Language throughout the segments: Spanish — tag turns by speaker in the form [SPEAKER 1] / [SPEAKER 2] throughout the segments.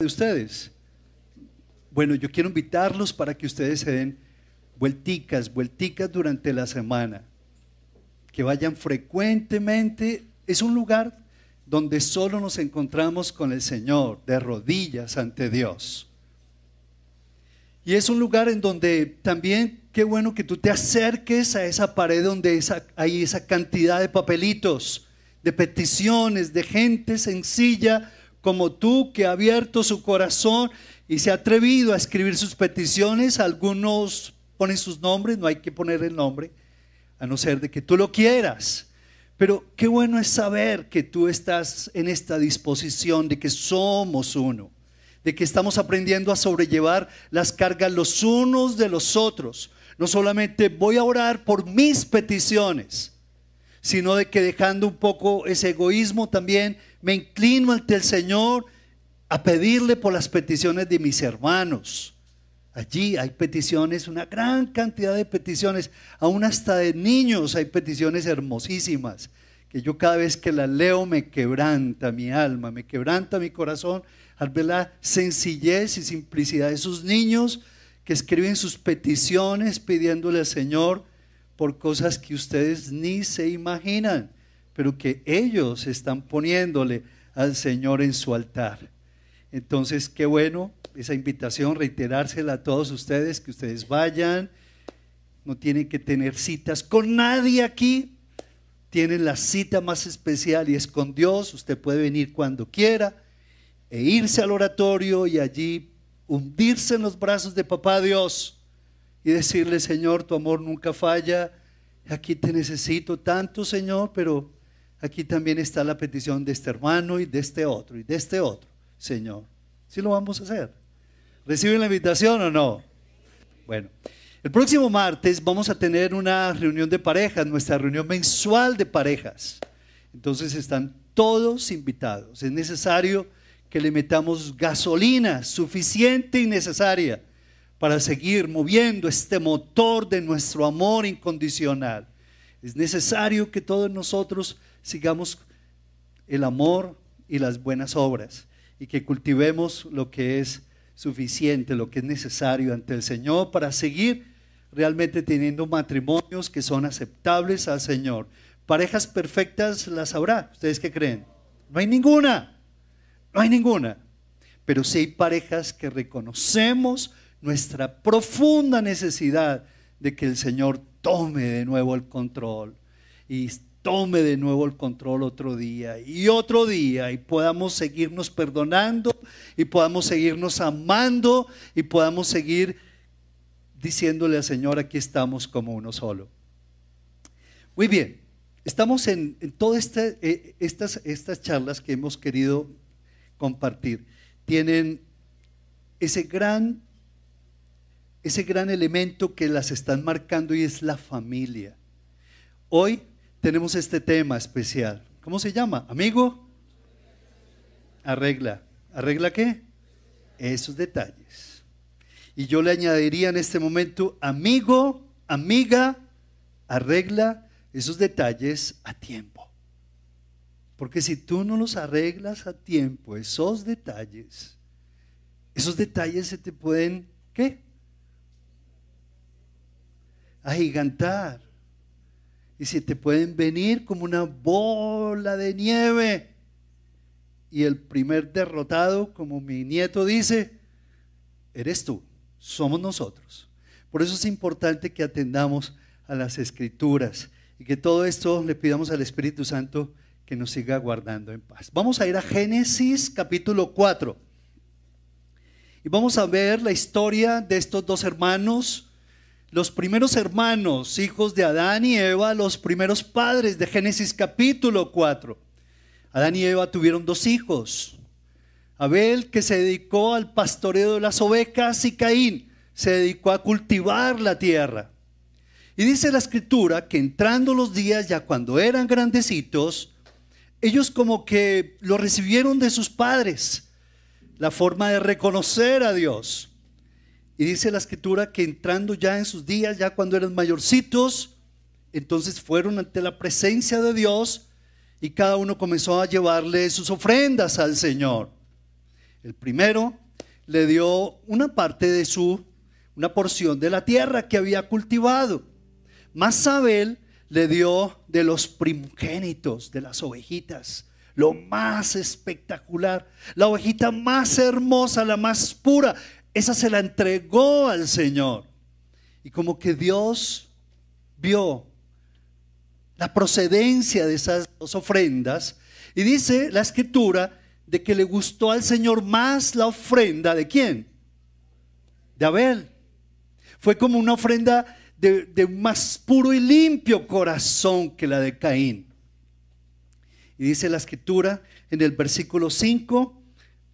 [SPEAKER 1] de ustedes. Bueno, yo quiero invitarlos para que ustedes se den vuelticas, vuelticas durante la semana, que vayan frecuentemente. Es un lugar donde solo nos encontramos con el Señor, de rodillas ante Dios. Y es un lugar en donde también, qué bueno que tú te acerques a esa pared donde hay esa cantidad de papelitos, de peticiones, de gente sencilla como tú que ha abierto su corazón y se ha atrevido a escribir sus peticiones. Algunos ponen sus nombres, no hay que poner el nombre, a no ser de que tú lo quieras. Pero qué bueno es saber que tú estás en esta disposición de que somos uno, de que estamos aprendiendo a sobrellevar las cargas los unos de los otros. No solamente voy a orar por mis peticiones, sino de que dejando un poco ese egoísmo también me inclino ante el Señor a pedirle por las peticiones de mis hermanos. Allí hay peticiones, una gran cantidad de peticiones, aún hasta de niños hay peticiones hermosísimas, que yo cada vez que las leo me quebranta mi alma, me quebranta mi corazón al ver la sencillez y simplicidad de esos niños que escriben sus peticiones pidiéndole al Señor por cosas que ustedes ni se imaginan, pero que ellos están poniéndole al Señor en su altar. Entonces, qué bueno esa invitación, reiterársela a todos ustedes, que ustedes vayan, no tienen que tener citas con nadie aquí, tienen la cita más especial y es con Dios, usted puede venir cuando quiera e irse al oratorio y allí hundirse en los brazos de papá Dios y decirle, Señor, tu amor nunca falla, aquí te necesito tanto, Señor, pero aquí también está la petición de este hermano y de este otro y de este otro, Señor. ¿Sí lo vamos a hacer? ¿Reciben la invitación o no? Bueno, el próximo martes vamos a tener una reunión de parejas, nuestra reunión mensual de parejas. Entonces están todos invitados. Es necesario que le metamos gasolina suficiente y necesaria para seguir moviendo este motor de nuestro amor incondicional. Es necesario que todos nosotros sigamos el amor y las buenas obras y que cultivemos lo que es suficiente, lo que es necesario ante el Señor para seguir realmente teniendo matrimonios que son aceptables al Señor. Parejas perfectas las habrá. ¿Ustedes qué creen? No hay ninguna. No hay ninguna. Pero sí hay parejas que reconocemos nuestra profunda necesidad de que el Señor tome de nuevo el control y tome de nuevo el control otro día y otro día y podamos seguirnos perdonando y podamos seguirnos amando y podamos seguir diciéndole al Señor aquí estamos como uno solo. Muy bien, estamos en, todas este, eh, estas, estas charlas que hemos querido compartir. Tienen ese gran ese gran elemento que las están marcando y es la familia. Hoy tenemos este tema especial. ¿Cómo se llama? Amigo, arregla. ¿Arregla qué? Esos detalles. Y yo le añadiría en este momento, amigo, amiga, arregla esos detalles a tiempo. Porque si tú no los arreglas a tiempo, esos detalles, esos detalles se te pueden, ¿qué? Agigantar. Y si te pueden venir como una bola de nieve. Y el primer derrotado, como mi nieto dice, eres tú, somos nosotros. Por eso es importante que atendamos a las escrituras y que todo esto le pidamos al Espíritu Santo que nos siga guardando en paz. Vamos a ir a Génesis capítulo 4. Y vamos a ver la historia de estos dos hermanos los primeros hermanos, hijos de Adán y Eva, los primeros padres de Génesis capítulo 4. Adán y Eva tuvieron dos hijos. Abel, que se dedicó al pastoreo de las ovejas, y Caín se dedicó a cultivar la tierra. Y dice la escritura que entrando los días, ya cuando eran grandecitos, ellos como que lo recibieron de sus padres, la forma de reconocer a Dios. Y dice la escritura que entrando ya en sus días, ya cuando eran mayorcitos, entonces fueron ante la presencia de Dios y cada uno comenzó a llevarle sus ofrendas al Señor. El primero le dio una parte de su, una porción de la tierra que había cultivado. Más Abel le dio de los primogénitos, de las ovejitas, lo más espectacular, la ovejita más hermosa, la más pura. Esa se la entregó al Señor. Y como que Dios vio la procedencia de esas dos ofrendas. Y dice la escritura de que le gustó al Señor más la ofrenda de quién? De Abel. Fue como una ofrenda de, un más puro y limpio corazón que la de Caín. Y dice la escritura en el versículo 5,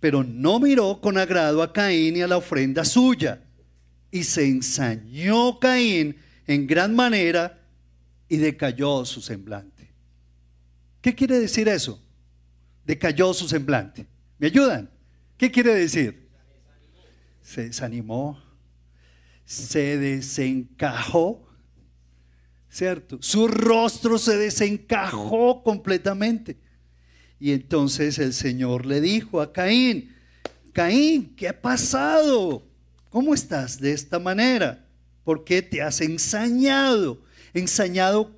[SPEAKER 1] pero no miró con agrado a Caín y a la ofrenda suya. Y se ensañó Caín en gran manera y decayó su semblante. ¿Qué quiere decir eso? Decayó su semblante. ¿Me ayudan? ¿Qué quiere decir? Se desanimó, se desencajó, ¿cierto? Su rostro se desencajó completamente. Y entonces el Señor le dijo a Caín, Caín, ¿qué ha pasado? ¿Cómo estás de esta manera? ¿Por qué te has ensañado? Ensañado,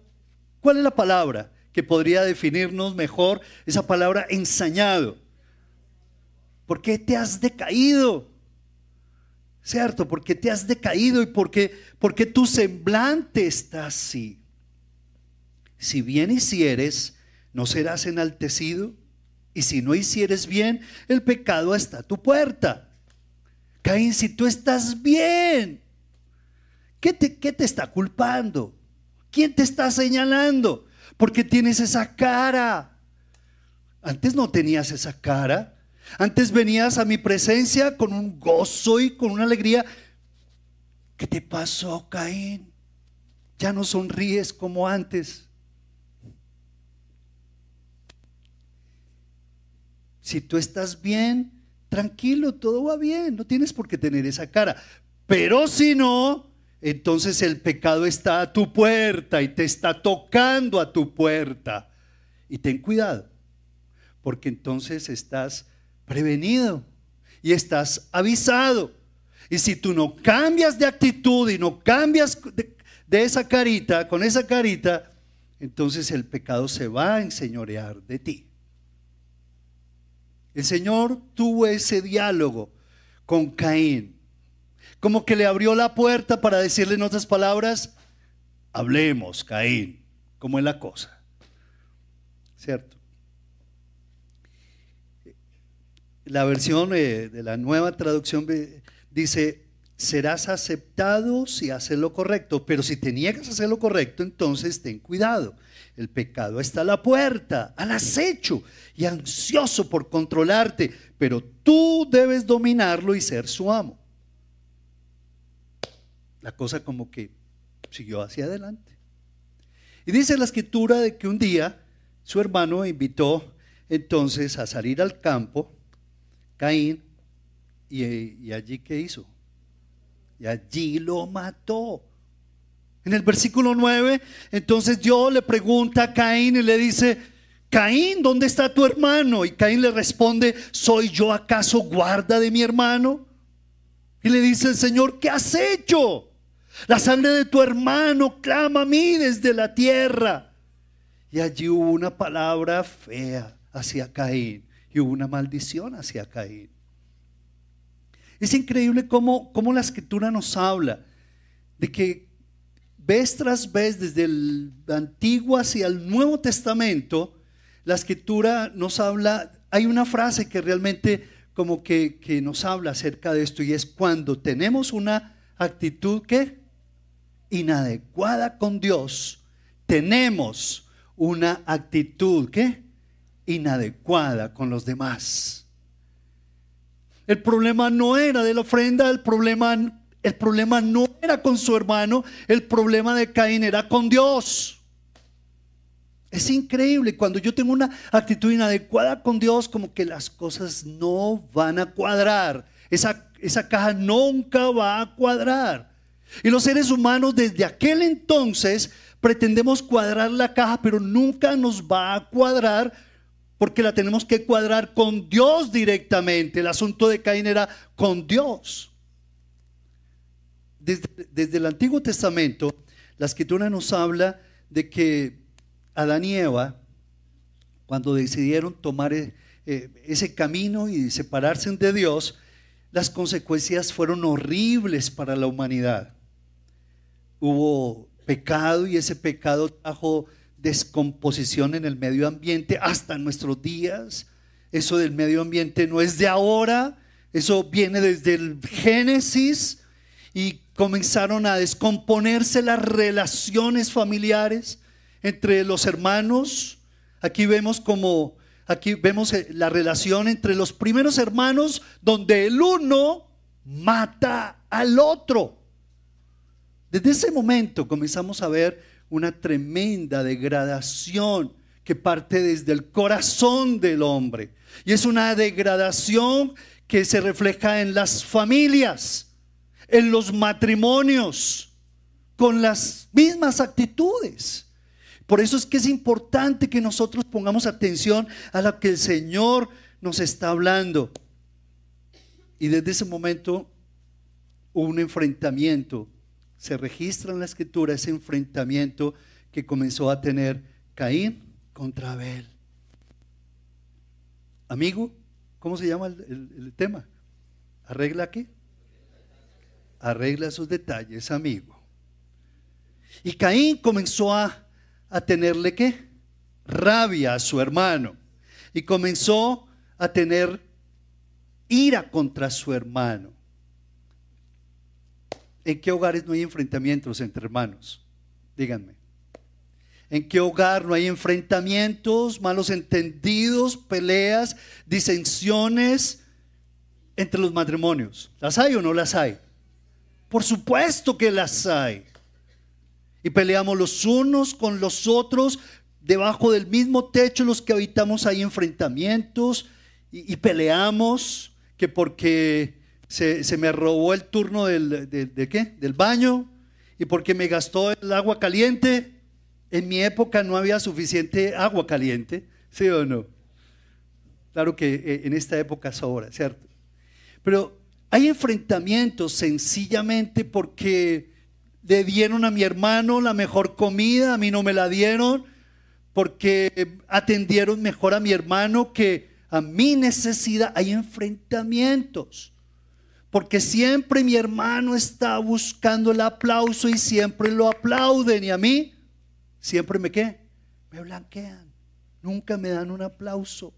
[SPEAKER 1] ¿cuál es la palabra que podría definirnos mejor esa palabra ensañado? ¿Por qué te has decaído? ¿Cierto? ¿Por qué te has decaído y por qué, por qué tu semblante está así? Si bien hicieres, ¿no serás enaltecido? Y si no hicieres bien, el pecado está a tu puerta. Caín, si tú estás bien, ¿qué te, qué te está culpando? ¿Quién te está señalando? Porque tienes esa cara. Antes no tenías esa cara. Antes venías a mi presencia con un gozo y con una alegría. ¿Qué te pasó, Caín? Ya no sonríes como antes. Si tú estás bien, tranquilo, todo va bien, no tienes por qué tener esa cara. Pero si no, entonces el pecado está a tu puerta y te está tocando a tu puerta. Y ten cuidado, porque entonces estás prevenido y estás avisado. Y si tú no cambias de actitud y no cambias de, esa carita, con esa carita, entonces el pecado se va a enseñorear de ti. El Señor tuvo ese diálogo con Caín como que le abrió la puerta para decirle en otras palabras, hablemos, Caín, ¿cómo es la cosa? ¿Cierto? La versión eh, de la nueva traducción dice, serás aceptado si haces lo correcto, pero si te niegas a hacer lo correcto, entonces ten cuidado. El pecado está a la puerta, al acecho y ansioso por controlarte, pero tú debes dominarlo y ser su amo la cosa como que siguió hacia adelante. Y dice la escritura de que un día su hermano invitó entonces a salir al campo, Caín, y, allí qué hizo? Y allí lo mató. En el versículo 9, entonces Dios le pregunta a Caín y le dice, Caín, ¿dónde está tu hermano? Y Caín le responde, ¿soy yo acaso guarda de mi hermano? Y le dice el Señor, ¿qué has hecho? La sangre de tu hermano clama a mí desde la tierra. Y allí hubo una palabra fea hacia Caín y hubo una maldición hacia Caín. Es increíble cómo, cómo la escritura nos habla de que vez tras vez, desde el Antiguo hacia el Nuevo Testamento, la escritura nos habla, hay una frase que realmente como que, que nos habla acerca de esto y es cuando tenemos una actitud que inadecuada con Dios, tenemos una actitud que inadecuada con los demás. El problema no era de la ofrenda, el problema, el problema no era con su hermano, el problema de Caín era con Dios. Es increíble, cuando yo tengo una actitud inadecuada con Dios, como que las cosas no van a cuadrar. Esa, esa caja nunca va a cuadrar. Y los seres humanos desde aquel entonces pretendemos cuadrar la caja, pero nunca nos va a cuadrar porque la tenemos que cuadrar con Dios directamente. El asunto de Caín era con Dios. Desde, el Antiguo Testamento, la escritura nos habla de que Adán y Eva, cuando decidieron tomar eh, ese camino y separarse de Dios, las consecuencias fueron horribles para la humanidad. Hubo pecado y ese pecado trajo descomposición en el medio ambiente hasta nuestros días. Eso del medio ambiente no es de ahora, eso viene desde el Génesis y comenzaron a descomponerse las relaciones familiares entre los hermanos. Aquí vemos como aquí vemos eh, la relación entre los primeros hermanos donde el uno mata al otro. Desde ese momento comenzamos a ver una tremenda degradación que parte desde el corazón del hombre. Y es una degradación que se refleja en las familias, en los matrimonios, con las mismas actitudes. Por eso es que es importante que nosotros pongamos atención a lo que el Señor nos está hablando. Y desde ese momento hubo un enfrentamiento se registra en la escritura ese enfrentamiento que comenzó a tener Caín contra Abel. Amigo, ¿cómo se llama el, tema? ¿Arregla qué? Arregla sus detalles, amigo. Y Caín comenzó a, a tenerle qué? Rabia a su hermano. Y comenzó a tener ira contra su hermano. ¿En qué hogares no hay enfrentamientos entre hermanos? Díganme. ¿En qué hogar no hay enfrentamientos, malos entendidos, peleas, disensiones entre los matrimonios? ¿Las hay o no las hay? Por supuesto que las hay. Y peleamos los unos con los otros, debajo del mismo techo los que habitamos hay enfrentamientos y, peleamos que porque se, me robó el turno del, de, qué? del baño y porque me gastó el agua caliente. En mi época no había suficiente agua caliente, ¿sí o no? Claro que eh, en esta época ahora, ¿cierto? Pero hay enfrentamientos sencillamente porque le dieron a mi hermano la mejor comida, a mí no me la dieron, porque atendieron mejor a mi hermano que a mi necesidad. Hay enfrentamientos. Porque siempre mi hermano está buscando el aplauso y siempre lo aplauden. Y a mí, siempre me qué? Me blanquean. Nunca me dan un aplauso.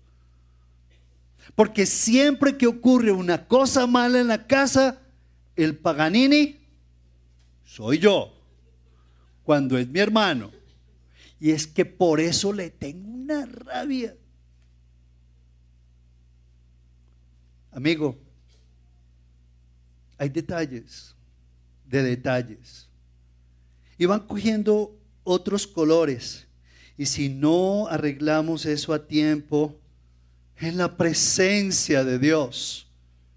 [SPEAKER 1] Porque siempre que ocurre una cosa mala en la casa, el Paganini soy yo. Cuando es mi hermano. Y es que por eso le tengo una rabia. Amigo, hay detalles de detalles. Y van cogiendo otros colores. Y si no arreglamos eso a tiempo, en la presencia de Dios,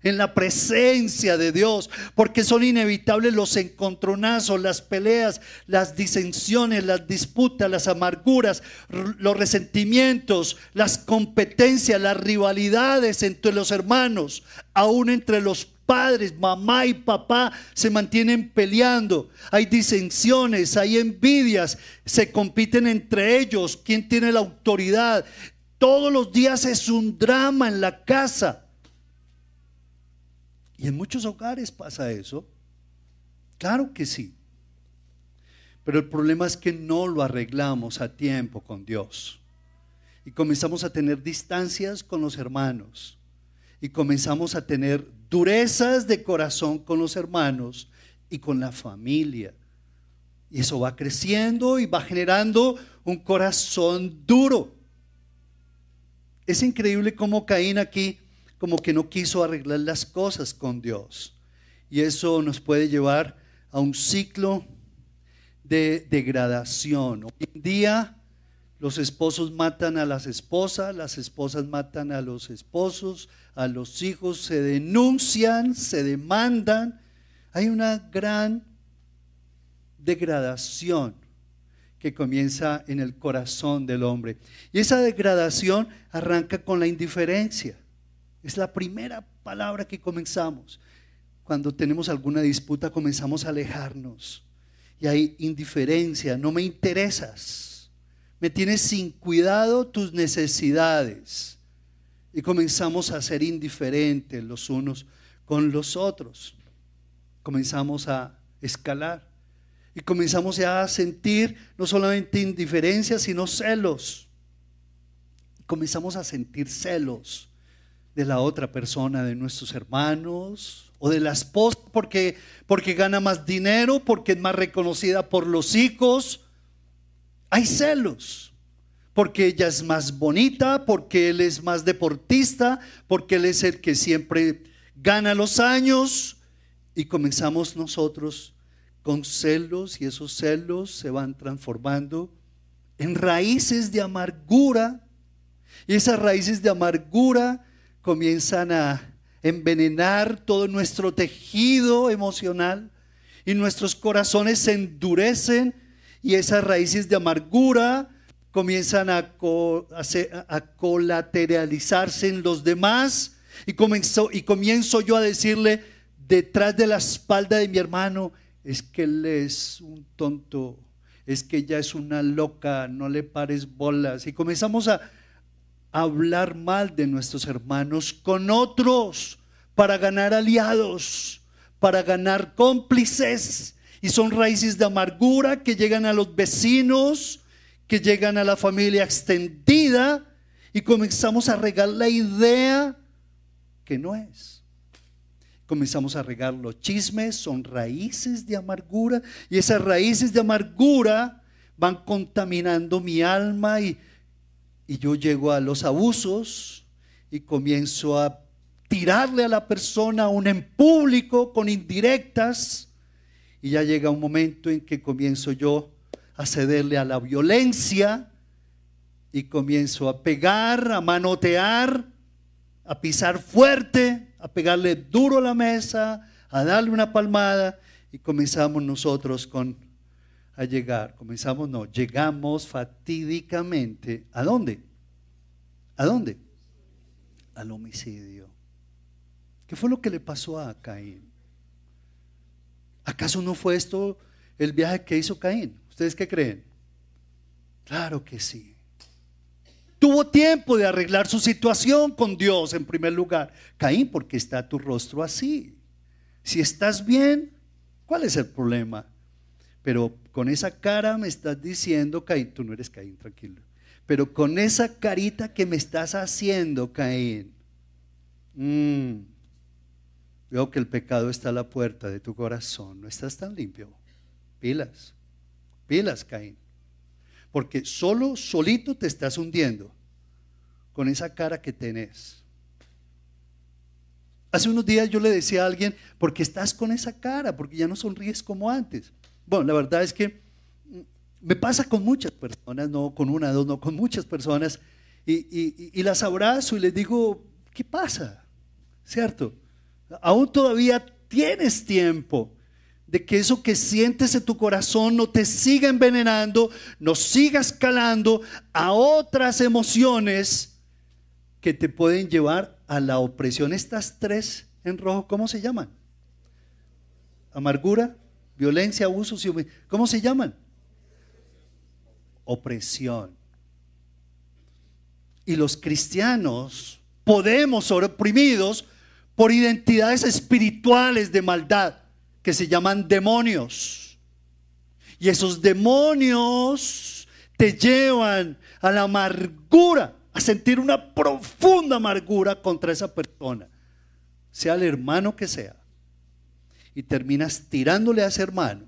[SPEAKER 1] en la presencia de Dios, porque son inevitables los encontronazos, las peleas, las disensiones, las disputas, las amarguras, los resentimientos, las competencias, las rivalidades entre los hermanos, aún entre los padres, mamá y papá se mantienen peleando, hay disensiones, hay envidias, se compiten entre ellos, quién tiene la autoridad. Todos los días es un drama en la casa. Y en muchos hogares pasa eso. Claro que sí. Pero el problema es que no lo arreglamos a tiempo con Dios. Y comenzamos a tener distancias con los hermanos. Y comenzamos a tener durezas de corazón con los hermanos y con la familia. Y eso va creciendo y va generando un corazón duro. Es increíble cómo Caín aquí como que no quiso arreglar las cosas con Dios. Y eso nos puede llevar a un ciclo de degradación. Hoy en día los esposos matan a las esposas, las esposas matan a los esposos, a los hijos se denuncian, se demandan. Hay una gran degradación que comienza en el corazón del hombre. Y esa degradación arranca con la indiferencia. Es la primera palabra que comenzamos. Cuando tenemos alguna disputa comenzamos a alejarnos. Y hay indiferencia, no me interesas. Me tienes sin cuidado tus necesidades. Y comenzamos a ser indiferentes los unos con los otros. Comenzamos a escalar. Y comenzamos ya a sentir no solamente indiferencia, sino celos. Comenzamos a sentir celos de la otra persona, de nuestros hermanos o de la esposa, porque, porque gana más dinero, porque es más reconocida por los hijos. Hay celos, porque ella es más bonita, porque él es más deportista, porque él es el que siempre gana los años. Y comenzamos nosotros con celos y esos celos se van transformando en raíces de amargura. Y esas raíces de amargura comienzan a envenenar todo nuestro tejido emocional y nuestros corazones se endurecen y esas raíces de amargura comienzan a, colateralizarse en los demás y, y comienzo yo a decirle detrás de la espalda de mi hermano, es que él es un tonto, es que ella es una loca, no le pares bolas. Y comenzamos a hablar mal de nuestros hermanos con otros para ganar aliados, para ganar cómplices. Y son raíces de amargura que llegan a los vecinos, que llegan a la familia extendida y comenzamos a regar la idea que no es comenzamos a regar los chismes, son raíces de amargura y esas raíces de amargura van contaminando mi alma y, y yo llego a los abusos y comienzo a tirarle a la persona aún en público con indirectas y ya llega un momento en que comienzo yo a cederle a la violencia y comienzo a pegar, a manotear, a pisar fuerte a pegarle duro a la mesa, a darle una palmada y comenzamos nosotros con a llegar. Comenzamos, no, llegamos fatídicamente. ¿A dónde? ¿A dónde? Al homicidio. ¿Qué fue lo que le pasó a Caín? ¿Acaso no fue esto el viaje que hizo Caín? ¿Ustedes qué creen? Claro que sí. Tuvo tiempo de arreglar su situación con Dios en primer lugar. Caín, ¿por qué está tu rostro así? Si estás bien, ¿cuál es el problema? Pero con esa cara me estás diciendo, Caín, tú no eres Caín, tranquilo. Pero con esa carita que me estás haciendo, Caín, mm, veo que el pecado está a la puerta de tu corazón. No estás tan limpio. Pilas, pilas, Caín. Porque solo, solito te estás hundiendo con esa cara que tenés. Hace unos días yo le decía a alguien, ¿por qué estás con esa cara? Porque ya no sonríes como antes. Bueno, la verdad es que mm, me pasa con muchas personas, no con una, dos, no, con muchas personas, y, y las abrazo y les digo, ¿qué pasa? ¿Cierto? Aún todavía tienes tiempo de que eso que sientes en tu corazón no te siga envenenando, no siga escalando a otras emociones que te pueden llevar a la opresión. Estas tres en rojo, ¿cómo se llaman? Amargura, violencia, abuso, ¿cómo se llaman? Opresión. Y los cristianos podemos ser oprimidos por identidades espirituales de maldad que se llaman demonios. Y esos demonios te llevan a la amargura, a sentir una profunda amargura contra esa persona, sea el hermano que sea. Y terminas tirándole a ese hermano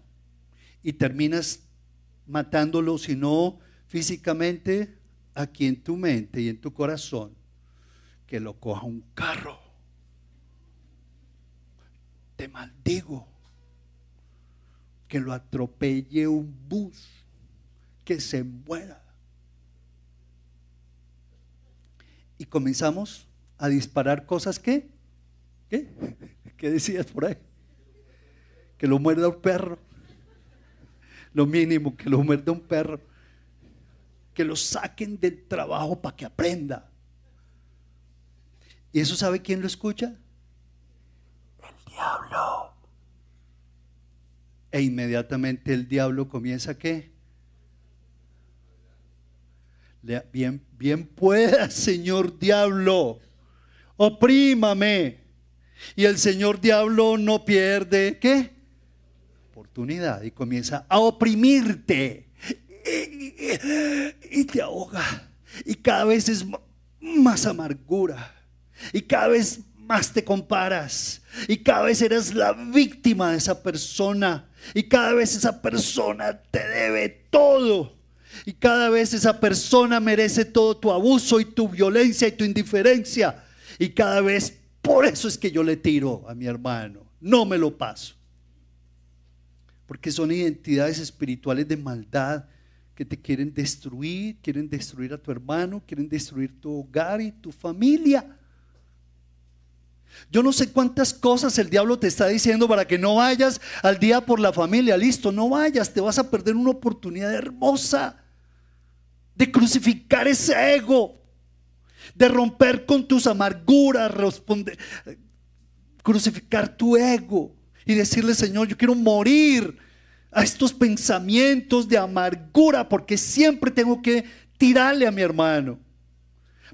[SPEAKER 1] y terminas matándolo, si no físicamente, aquí en tu mente y en tu corazón, que lo coja un carro. Te maldigo que lo atropelle un bus, que se muera. Y comenzamos a disparar cosas que, ¿qué? ¿Qué decías por ahí? Que lo muerda un perro. lo mínimo, que lo muerda un perro. Que lo saquen del trabajo para que aprenda. ¿Y eso sabe quién lo escucha? El diablo. E inmediatamente el diablo comienza qué? Bien, bien pueda, señor diablo, oprímame. Y el señor diablo no pierde, ¿qué? Oportunidad y comienza a oprimirte. Y, te ahoga. Y cada vez es más amargura. Y cada vez más te comparas. Y cada vez eres la víctima de esa persona. Y cada vez esa persona te debe todo. Y cada vez esa persona merece todo tu abuso y tu violencia y tu indiferencia. Y cada vez, por eso es que yo le tiro a mi hermano. No me lo paso. Porque son identidades espirituales de maldad que te quieren destruir, quieren destruir a tu hermano, quieren destruir tu hogar y tu familia. Yo no sé cuántas cosas el diablo te está diciendo para que no vayas al día por la familia. Listo, no vayas, te vas a perder una oportunidad hermosa de crucificar ese ego, de romper con tus amarguras, crucificar tu ego y decirle, Señor, yo quiero morir a estos pensamientos de amargura porque siempre tengo que tirarle a mi hermano,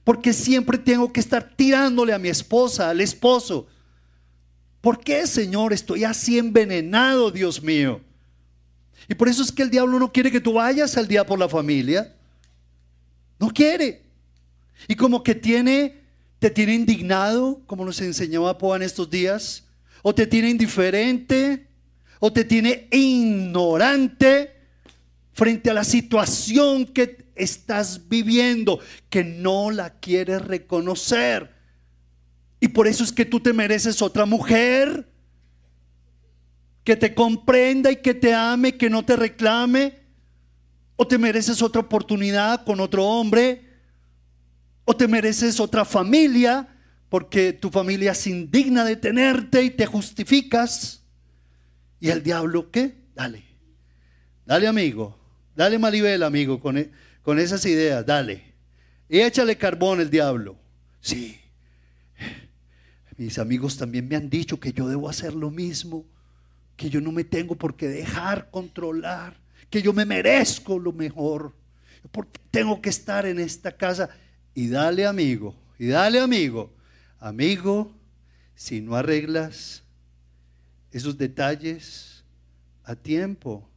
[SPEAKER 1] porque siempre tengo que estar tirándole a mi esposa, al esposo. ¿Por qué, Señor, estoy así envenenado, Dios mío? Y por eso es que el diablo no quiere que tú vayas al día por la familia. No quiere. Y como que tiene, te tiene indignado, como nos enseñaba Poa en estos días, o te tiene indiferente, o te tiene ignorante frente a la situación que estás viviendo, que no la quieres reconocer. Y por eso es que tú te mereces otra mujer que te comprenda y que te ame, que no te reclame, ¿O te mereces otra oportunidad con otro hombre? ¿O te mereces otra familia porque tu familia es indigna de tenerte y te justificas? ¿Y el diablo qué? Dale. Dale amigo. Dale Maribel amigo con, e, con esas ideas. Dale. Y échale carbón el diablo. Sí. Mis amigos también me han dicho que yo debo hacer lo mismo, que yo no me tengo por qué dejar controlar que yo me merezco lo mejor, porque tengo que estar en esta casa. Y dale amigo, y dale amigo, amigo, si no arreglas esos detalles a tiempo,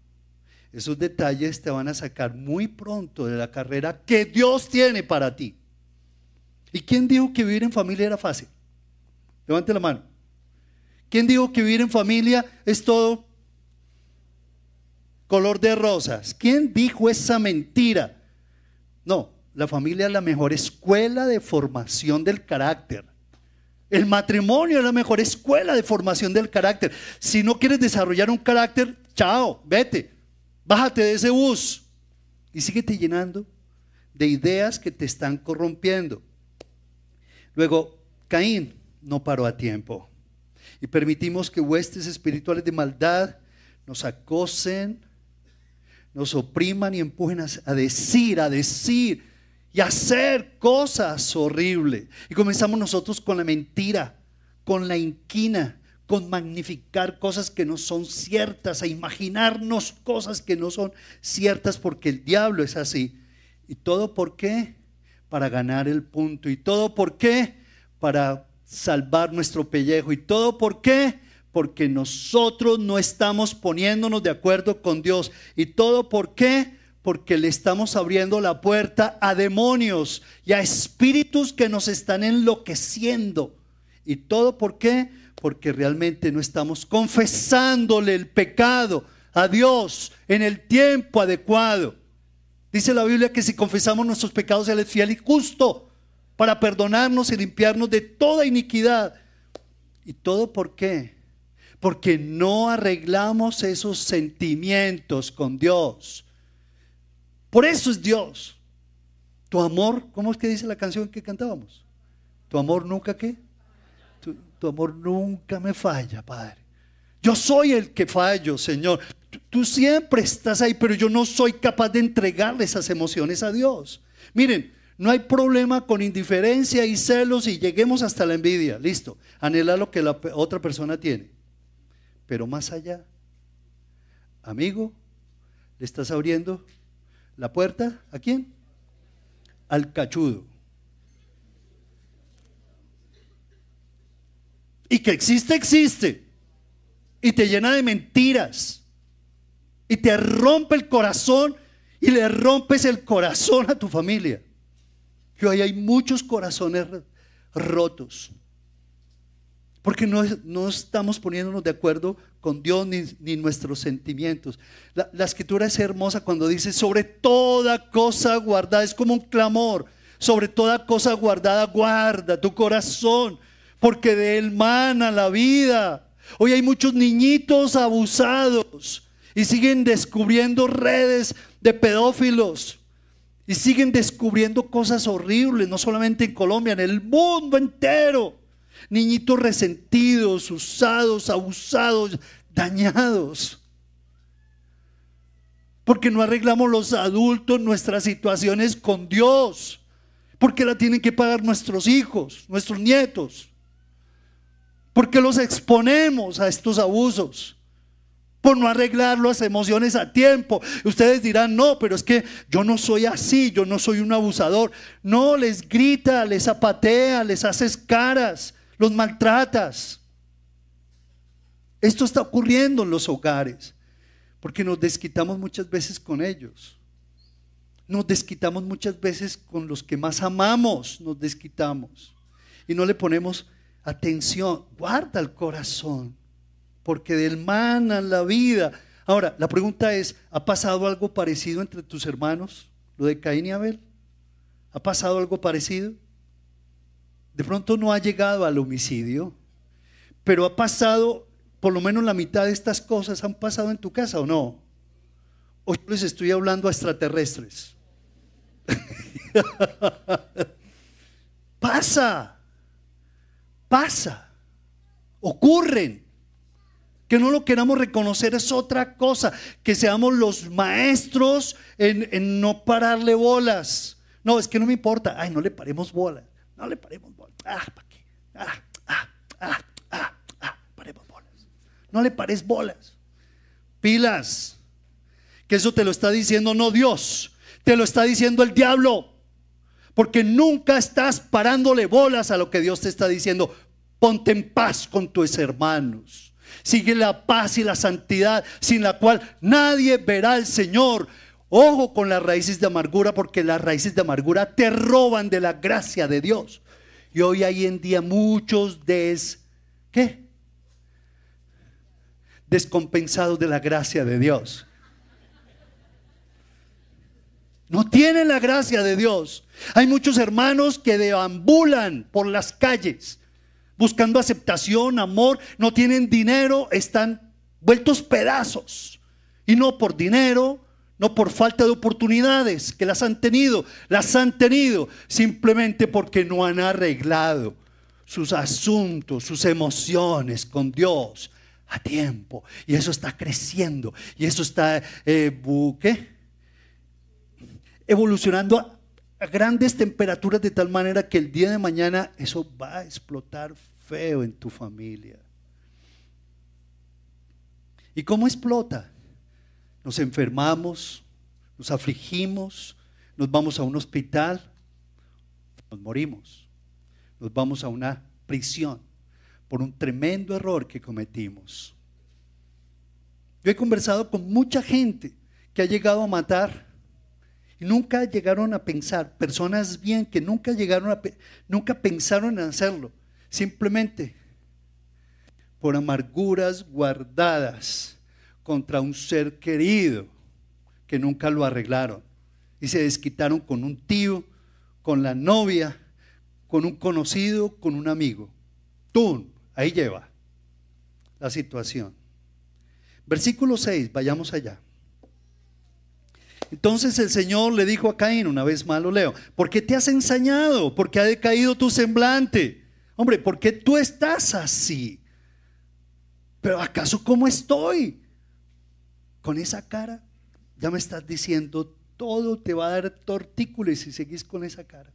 [SPEAKER 1] esos detalles te van a sacar muy pronto de la carrera que Dios tiene para ti. ¿Y quién dijo que vivir en familia era fácil? Levante la mano. ¿Quién dijo que vivir en familia es todo color de rosas. ¿Quién dijo esa mentira? No, la familia es la mejor escuela de formación del carácter. El matrimonio es la mejor escuela de formación del carácter. Si no quieres desarrollar un carácter, chao, vete, bájate de ese bus y síguete llenando de ideas que te están corrompiendo. Luego, Caín no paró a tiempo y permitimos que huestes espirituales de maldad nos acosen, nos opriman y empujen a, decir, a decir y a hacer cosas horribles. Y comenzamos nosotros con la mentira, con la inquina, con magnificar cosas que no son ciertas, a imaginarnos cosas que no son ciertas porque el diablo es así. ¿Y todo por qué? Para ganar el punto. ¿Y todo por qué? Para salvar nuestro pellejo. ¿Y todo por qué? porque nosotros no estamos poniéndonos de acuerdo con Dios. ¿Y todo por qué? Porque le estamos abriendo la puerta a demonios y a espíritus que nos están enloqueciendo. ¿Y todo por qué? Porque realmente no estamos confesándole el pecado a Dios en el tiempo adecuado. Dice la Biblia que si confesamos nuestros pecados, Él es fiel y justo para perdonarnos y limpiarnos de toda iniquidad. ¿Y todo por qué? porque no arreglamos esos sentimientos con Dios. Por eso es Dios. Tu amor, ¿cómo es que dice la canción que cantábamos? Tu amor nunca qué? Tu, amor nunca me falla, Padre. Yo soy el que fallo, Señor. tú siempre estás ahí, pero yo no soy capaz de entregarle esas emociones a Dios. Miren, no hay problema con indiferencia y celos y lleguemos hasta la envidia. Listo, anhela lo que la otra persona tiene. Pero más allá, amigo, le estás abriendo la puerta a quién? Al cachudo. Y que existe, existe. Y te llena de mentiras. Y te rompe el corazón y le rompes el corazón a tu familia. Que hoy hay muchos corazones rotos. Porque no, no, estamos poniéndonos de acuerdo con Dios ni, nuestros sentimientos. La, la, escritura es hermosa cuando dice, sobre toda cosa guardada, es como un clamor, sobre toda cosa guardada, guarda tu corazón, porque de él mana la vida. Hoy hay muchos niñitos abusados y siguen descubriendo redes de pedófilos y siguen descubriendo cosas horribles, no solamente en Colombia, en el mundo entero. Niñitos resentidos, usados, abusados, dañados. Porque no arreglamos los adultos nuestras situaciones con Dios. Porque la tienen que pagar nuestros hijos, nuestros nietos. Porque los exponemos a estos abusos por no arreglar las emociones a tiempo. Ustedes dirán, no, pero es que yo no soy así, yo no soy un abusador. No, les grita, les zapatea, les haces caras, los maltratas. Esto está ocurriendo en los hogares, porque nos desquitamos muchas veces con ellos. Nos desquitamos muchas veces con los que más amamos, nos desquitamos. Y no le ponemos atención, guarda el corazón, porque del mana la vida. Ahora, la pregunta es, ¿ha pasado algo parecido entre tus hermanos? Lo de Caín y Abel. ¿Ha pasado algo parecido? De pronto no ha llegado al homicidio, pero ha pasado, por lo menos la mitad de estas cosas han pasado en tu casa o no. Hoy les estoy hablando a extraterrestres. Pasa pasa, ocurren. Que no lo queramos reconocer es otra cosa. Que seamos los maestros en, no pararle bolas. No, es que no me importa. Ay, no le paremos bolas. No le paremos bolas. Ah, ¿para qué? Ah, ah, ah, ah, ah, paremos bolas. No le pares bolas. Pilas. Que eso te lo está diciendo no Dios. Te lo está diciendo el diablo. Porque nunca estás parándole bolas a lo que Dios te está diciendo. Ponte en paz con tus hermanos. Sigue la paz y la santidad sin la cual nadie verá al Señor. Ojo con las raíces de amargura porque las raíces de amargura te roban de la gracia de Dios. Y hoy hay en día muchos des ¿qué? Descompensados de la gracia de Dios. No tienen la gracia de Dios. Hay muchos hermanos que deambulan por las calles buscando aceptación, amor, no tienen dinero, están vueltos pedazos. Y no por dinero, no por falta de oportunidades que las han tenido, las han tenido simplemente porque no han arreglado sus asuntos, sus emociones con Dios a tiempo. Y eso está creciendo y eso está eh, evolucionando a, grandes temperaturas de tal manera que el día de mañana eso va a explotar feo en tu familia. ¿Y cómo explota? Nos enfermamos, nos afligimos, nos vamos a un hospital, nos morimos, nos vamos a una prisión por un tremendo error que cometimos. Yo he conversado con mucha gente que ha llegado a matar nunca llegaron a pensar, personas bien que nunca llegaron a, nunca pensaron en hacerlo, simplemente por amarguras guardadas contra un ser querido que nunca lo arreglaron y se desquitaron con un tío, con la novia, con un conocido, con un amigo. Tú, ahí lleva la situación. Versículo 6, vayamos allá. Entonces el Señor le dijo a Caín, una vez más lo leo, ¿por qué te has ensañado? ¿Por qué ha decaído tu semblante? Hombre, ¿por qué tú estás así? Pero ¿acaso cómo estoy? con esa cara, ya me estás diciendo todo, te va a dar tortícolis si seguís con esa cara.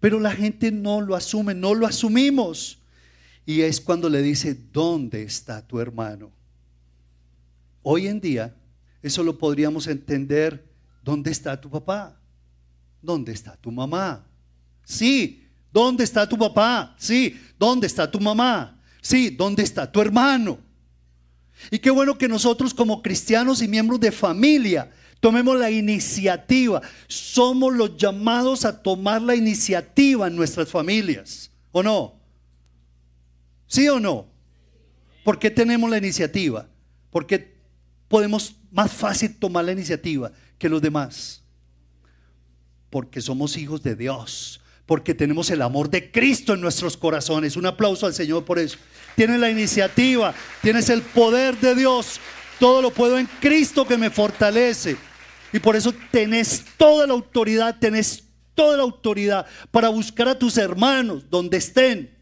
[SPEAKER 1] Pero la gente no lo asume, no lo asumimos. Y es cuando le dice, ¿dónde está tu hermano? Hoy en día, eso lo podríamos entender, ¿dónde está tu papá? ¿Dónde está tu mamá? Sí, ¿dónde está tu papá? Sí, ¿dónde está tu mamá? Sí, ¿dónde está tu hermano? Y qué bueno que nosotros como cristianos y miembros de familia tomemos la iniciativa. Somos los llamados a tomar la iniciativa en nuestras familias, ¿o no? ¿Sí o no? ¿Por qué tenemos la iniciativa? Porque podemos más fácil tomar la iniciativa que los demás. Porque somos hijos de Dios porque tenemos el amor de Cristo en nuestros corazones. Un aplauso al Señor por eso. Tienes la iniciativa, tienes el poder de Dios. Todo lo puedo en Cristo que me fortalece. Y por eso tenés toda la autoridad, tenés toda la autoridad para buscar a tus hermanos donde estén.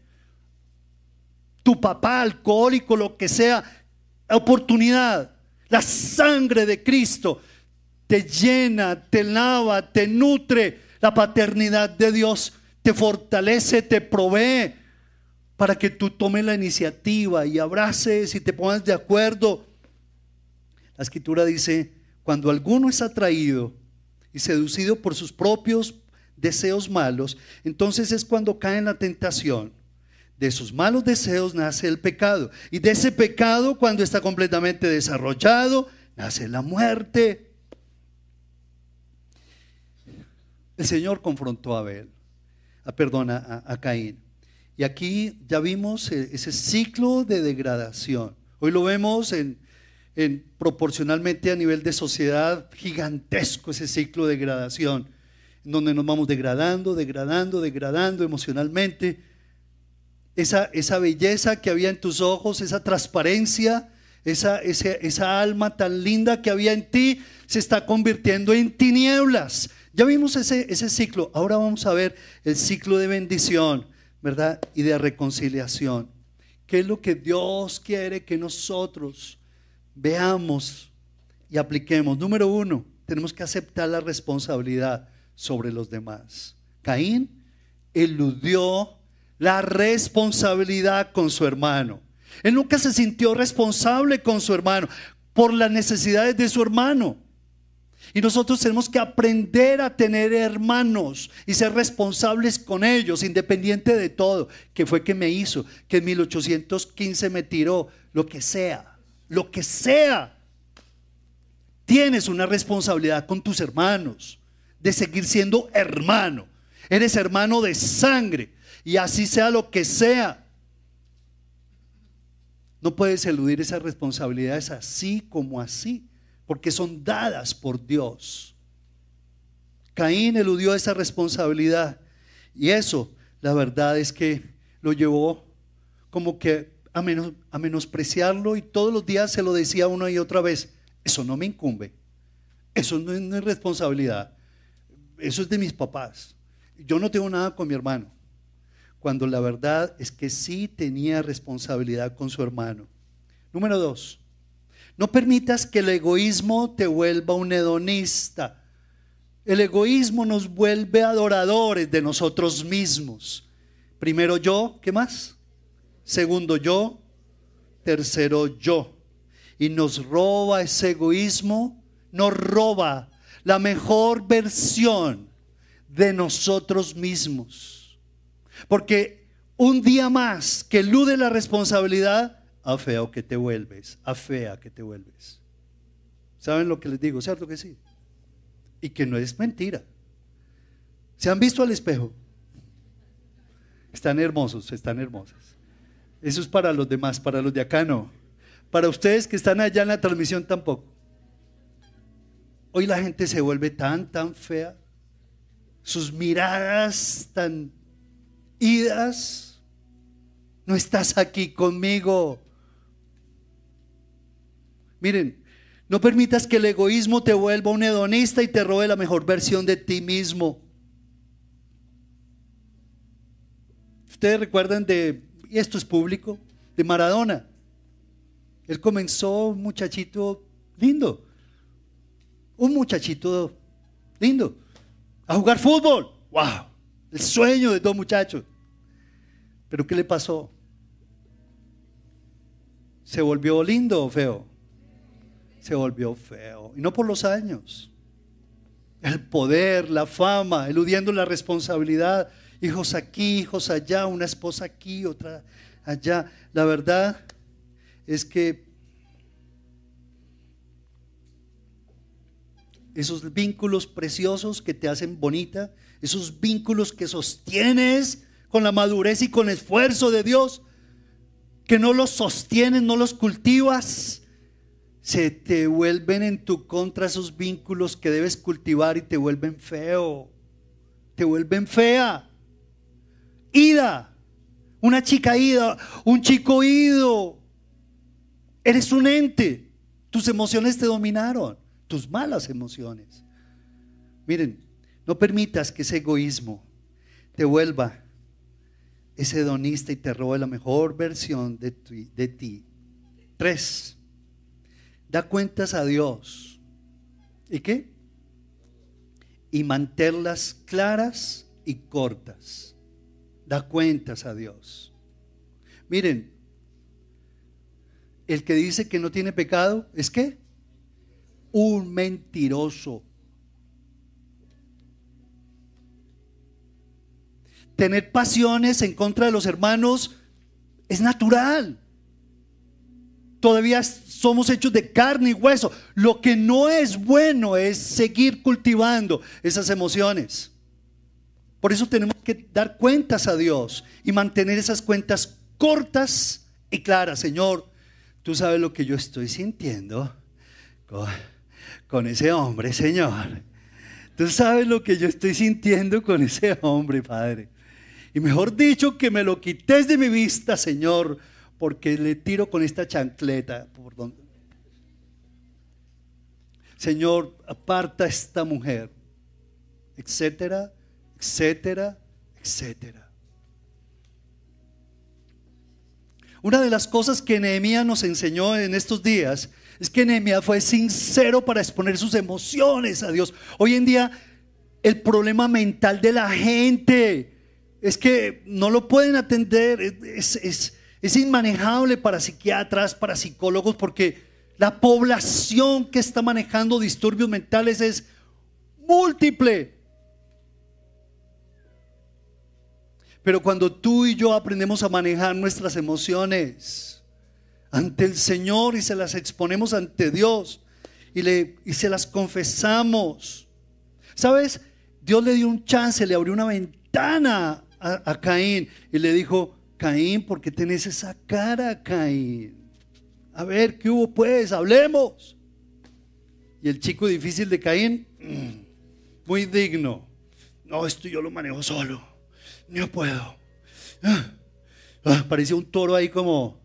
[SPEAKER 1] Tu papá, alcohólico, lo que sea, oportunidad. La sangre de Cristo te llena, te lava, te nutre la paternidad de Dios te fortalece, te provee para que tú tomes la iniciativa y abraces y te pongas de acuerdo. La escritura dice, cuando alguno es atraído y seducido por sus propios deseos malos, entonces es cuando cae en la tentación. De sus malos deseos nace el pecado. Y de ese pecado, cuando está completamente desarrollado, nace la muerte. El Señor confrontó a Abel, a, perdona, a, Caín. Y aquí ya vimos e, ese ciclo de degradación. Hoy lo vemos en, en, proporcionalmente a nivel de sociedad gigantesco ese ciclo de degradación, donde nos vamos degradando, degradando, degradando emocionalmente. Esa, esa belleza que había en tus ojos, esa transparencia, esa, esa alma tan linda que había en ti, se está convirtiendo en tinieblas ya vimos ese, ese ciclo, ahora vamos a ver el ciclo de bendición, ¿verdad? Y de reconciliación. ¿Qué es lo que Dios quiere que nosotros veamos y apliquemos? Número uno, tenemos que aceptar la responsabilidad sobre los demás. Caín eludió la responsabilidad con su hermano. Él nunca se sintió responsable con su hermano por las necesidades de su hermano. Y nosotros tenemos que aprender a tener hermanos y ser responsables con ellos, independiente de todo, que fue que me hizo, que en 1815 me tiró, lo que sea, lo que sea. Tienes una responsabilidad con tus hermanos, de seguir siendo hermano. Eres hermano de sangre y así sea lo que sea. No puedes eludir esas responsabilidades así como así porque son dadas por Dios. Caín eludió esa responsabilidad y eso, la verdad es que lo llevó como que a, menos, a menospreciarlo y todos los días se lo decía una y otra vez, eso no me incumbe, eso no es, no es responsabilidad, eso es de mis papás, yo no tengo nada con mi hermano, cuando la verdad es que sí tenía responsabilidad con su hermano. Número dos, no permitas que el egoísmo te vuelva un hedonista. El egoísmo nos vuelve adoradores de nosotros mismos. Primero yo, ¿qué más? Segundo yo, tercero yo. Y nos roba ese egoísmo, nos roba la mejor versión de nosotros mismos. Porque un día más que elude la responsabilidad, a feo que te vuelves, a fea que te vuelves. ¿Saben lo que les digo? ¿Cierto que sí? Y que no es mentira. ¿Se han visto al espejo? Están hermosos, están hermosas. Eso es para los demás, para los de acá no. Para ustedes que están allá en la transmisión tampoco. Hoy la gente se vuelve tan, tan fea. Sus miradas tan idas. No estás aquí conmigo. Miren, no permitas que el egoísmo te vuelva un hedonista y te robe la mejor versión de ti mismo. Ustedes recuerdan de, y esto es público, de Maradona. Él comenzó un muchachito lindo. Un muchachito lindo. A jugar fútbol. ¡Wow! El sueño de dos muchachos. Pero ¿qué le pasó? ¿Se volvió lindo o feo? Se volvió feo. Y no por los años. El poder, la fama, eludiendo la responsabilidad. Hijos aquí, hijos allá, una esposa aquí, otra allá. La verdad es que esos vínculos preciosos que te hacen bonita, esos vínculos que sostienes con la madurez y con esfuerzo de Dios, que no los sostienes, no los cultivas, se te vuelven en tu contra esos vínculos que debes cultivar y te vuelven feo, te vuelven fea. Ida, una chica ida, un chico ido. Eres un ente. Tus emociones te dominaron, tus malas emociones. Miren, no permitas que ese egoísmo te vuelva ese hedonista y te robe la mejor versión de, ti. Tres, da cuentas a Dios. ¿Y qué? Y mantenerlas claras y cortas. Da cuentas a Dios. Miren, el que dice que no tiene pecado es qué? Un mentiroso. Tener pasiones en contra de los hermanos es natural. Todavía somos hechos de carne y hueso. Lo que no es bueno es seguir cultivando esas emociones. Por eso tenemos que dar cuentas a Dios y mantener esas cuentas cortas y claras. Señor, tú sabes lo que yo estoy sintiendo con, con ese hombre, Señor. Tú sabes lo que yo estoy sintiendo con ese hombre, Padre. Y mejor dicho, que me lo quites de mi vista, Señor, porque le tiro con esta chancleta. Por. Señor, aparta a esta mujer, etcétera, etcétera, etcétera. Una de las cosas que Nehemías nos enseñó en estos días es que Nehemías fue sincero para exponer sus emociones a Dios. Hoy en día el problema mental de la gente es que no lo pueden atender, es, inmanejable para psiquiatras, para psicólogos, porque la población que está manejando disturbios mentales es múltiple. Pero cuando tú y yo aprendemos a manejar nuestras emociones ante el Señor y se las exponemos ante Dios y, le, y se las confesamos, ¿sabes? Dios le dio un chance, le abrió una ventana a, Caín y le dijo, Caín, ¿por qué tenés esa cara, Caín? A ver, ¿qué hubo pues? Hablemos. Y el chico difícil de Caín, mm, muy digno. No, esto yo lo manejo solo. No puedo. Ah, ah, parecía un toro ahí como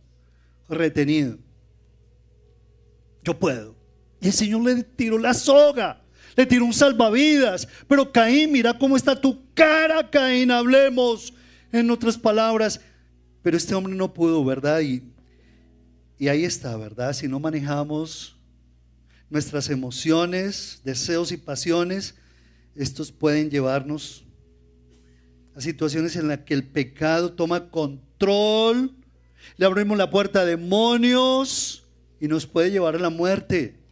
[SPEAKER 1] retenido. Yo puedo. Y el Señor le tiró la soga le tiró un salvavidas. Pero Caín, mira cómo está tu cara, Caín, hablemos en otras palabras. Pero este hombre no pudo, ¿verdad? Y, y ahí está, ¿verdad? Si no manejamos nuestras emociones, deseos y pasiones, estos pueden llevarnos a situaciones en las que el pecado toma control, le abrimos la puerta a demonios y nos puede llevar a la muerte.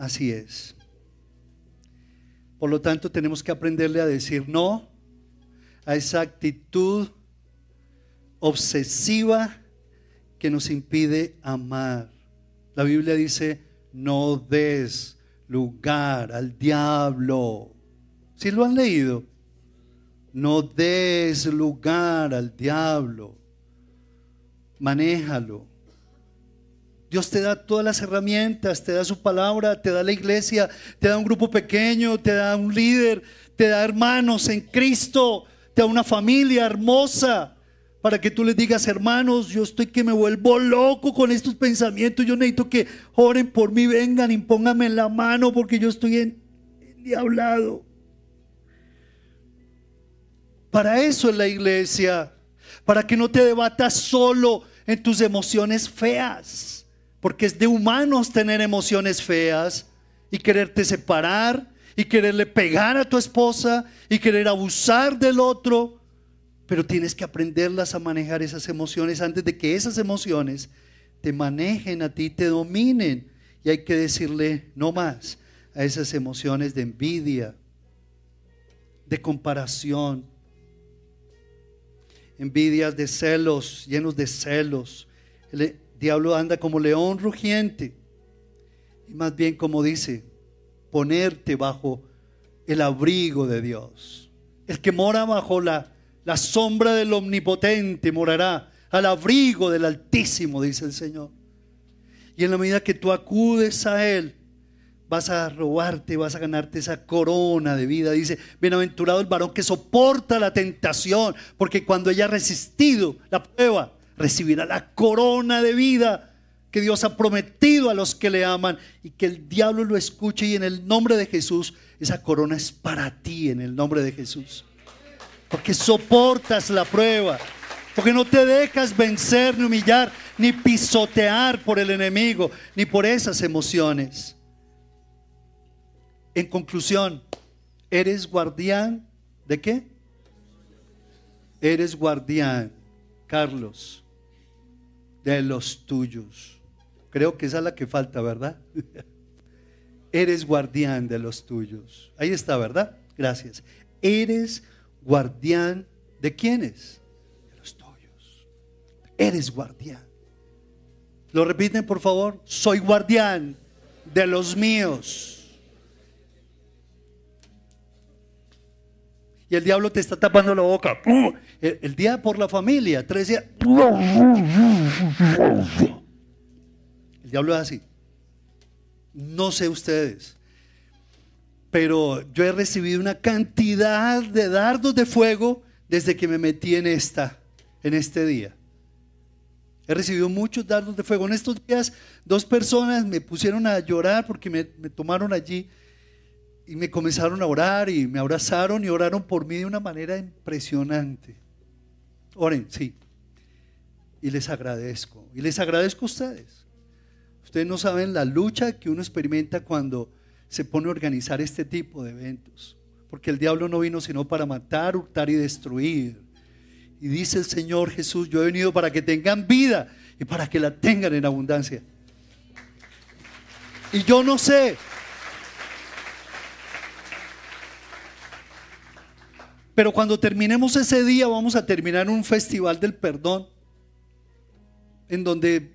[SPEAKER 1] Así es. Por lo tanto, tenemos que aprenderle a decir no a esa actitud obsesiva que nos impide amar. La Biblia dice, no des lugar al diablo. Si lo han leído? No des lugar al diablo. Manéjalo. Dios te da todas las herramientas, te da su palabra, te da la iglesia, te da un grupo pequeño, te da un líder, te da hermanos en Cristo, te da una familia hermosa para que tú les digas, hermanos, yo estoy que me vuelvo loco con estos pensamientos, yo necesito que oren por mí, vengan y pónganme en la mano porque yo estoy en, diablado. Para eso es la iglesia, para que no te debatas solo en tus emociones feas porque es de humanos tener emociones feas y quererte separar y quererle pegar a tu esposa y querer abusar del otro. Pero tienes que aprenderlas a manejar esas emociones antes de que esas emociones te manejen a ti, te dominen. Y hay que decirle no más a esas emociones de envidia, de comparación, envidias de celos, llenos de celos. Diablo anda como león rugiente. Y más bien como dice, ponerte bajo el abrigo de Dios. El que mora bajo la, la sombra del omnipotente morará al abrigo del Altísimo, dice el Señor. Y en la medida que tú acudes a Él, vas a robarte, vas a ganarte esa corona de vida. Dice, bienaventurado el varón que soporta la tentación, porque cuando haya resistido la prueba, recibirá la corona de vida que Dios ha prometido a los que le aman y que el diablo lo escuche y en el nombre de Jesús, esa corona es para ti en el nombre de Jesús. Porque soportas la prueba, porque no te dejas vencer ni humillar, ni pisotear por el enemigo, ni por esas emociones. En conclusión, ¿eres guardián de qué? Eres guardián, Carlos, de los tuyos. Creo que esa es la que falta, ¿verdad? Eres guardián de los tuyos. Ahí está, ¿verdad? Gracias. Eres guardián de quiénes? De los tuyos. Eres guardián. ¿Lo repiten, por favor? Soy guardián de los míos. Y el diablo te está tapando la boca. El, día por la familia, tres días. El diablo es así. No sé ustedes, pero yo he recibido una cantidad de dardos de fuego desde que me metí en esta, en este día. He recibido muchos dardos de fuego. En estos días, dos personas me pusieron a llorar porque me, me tomaron allí y me comenzaron a orar y me abrazaron y oraron por mí de una manera impresionante. Oren, sí. Y les agradezco. Y les agradezco a ustedes. Ustedes no saben la lucha que uno experimenta cuando se pone a organizar este tipo de eventos. Porque el diablo no vino sino para matar, hurtar y destruir. Y dice el Señor Jesús, yo he venido para que tengan vida y para que la tengan en abundancia. Y yo no sé. Pero cuando terminemos ese día vamos a terminar un festival del perdón en donde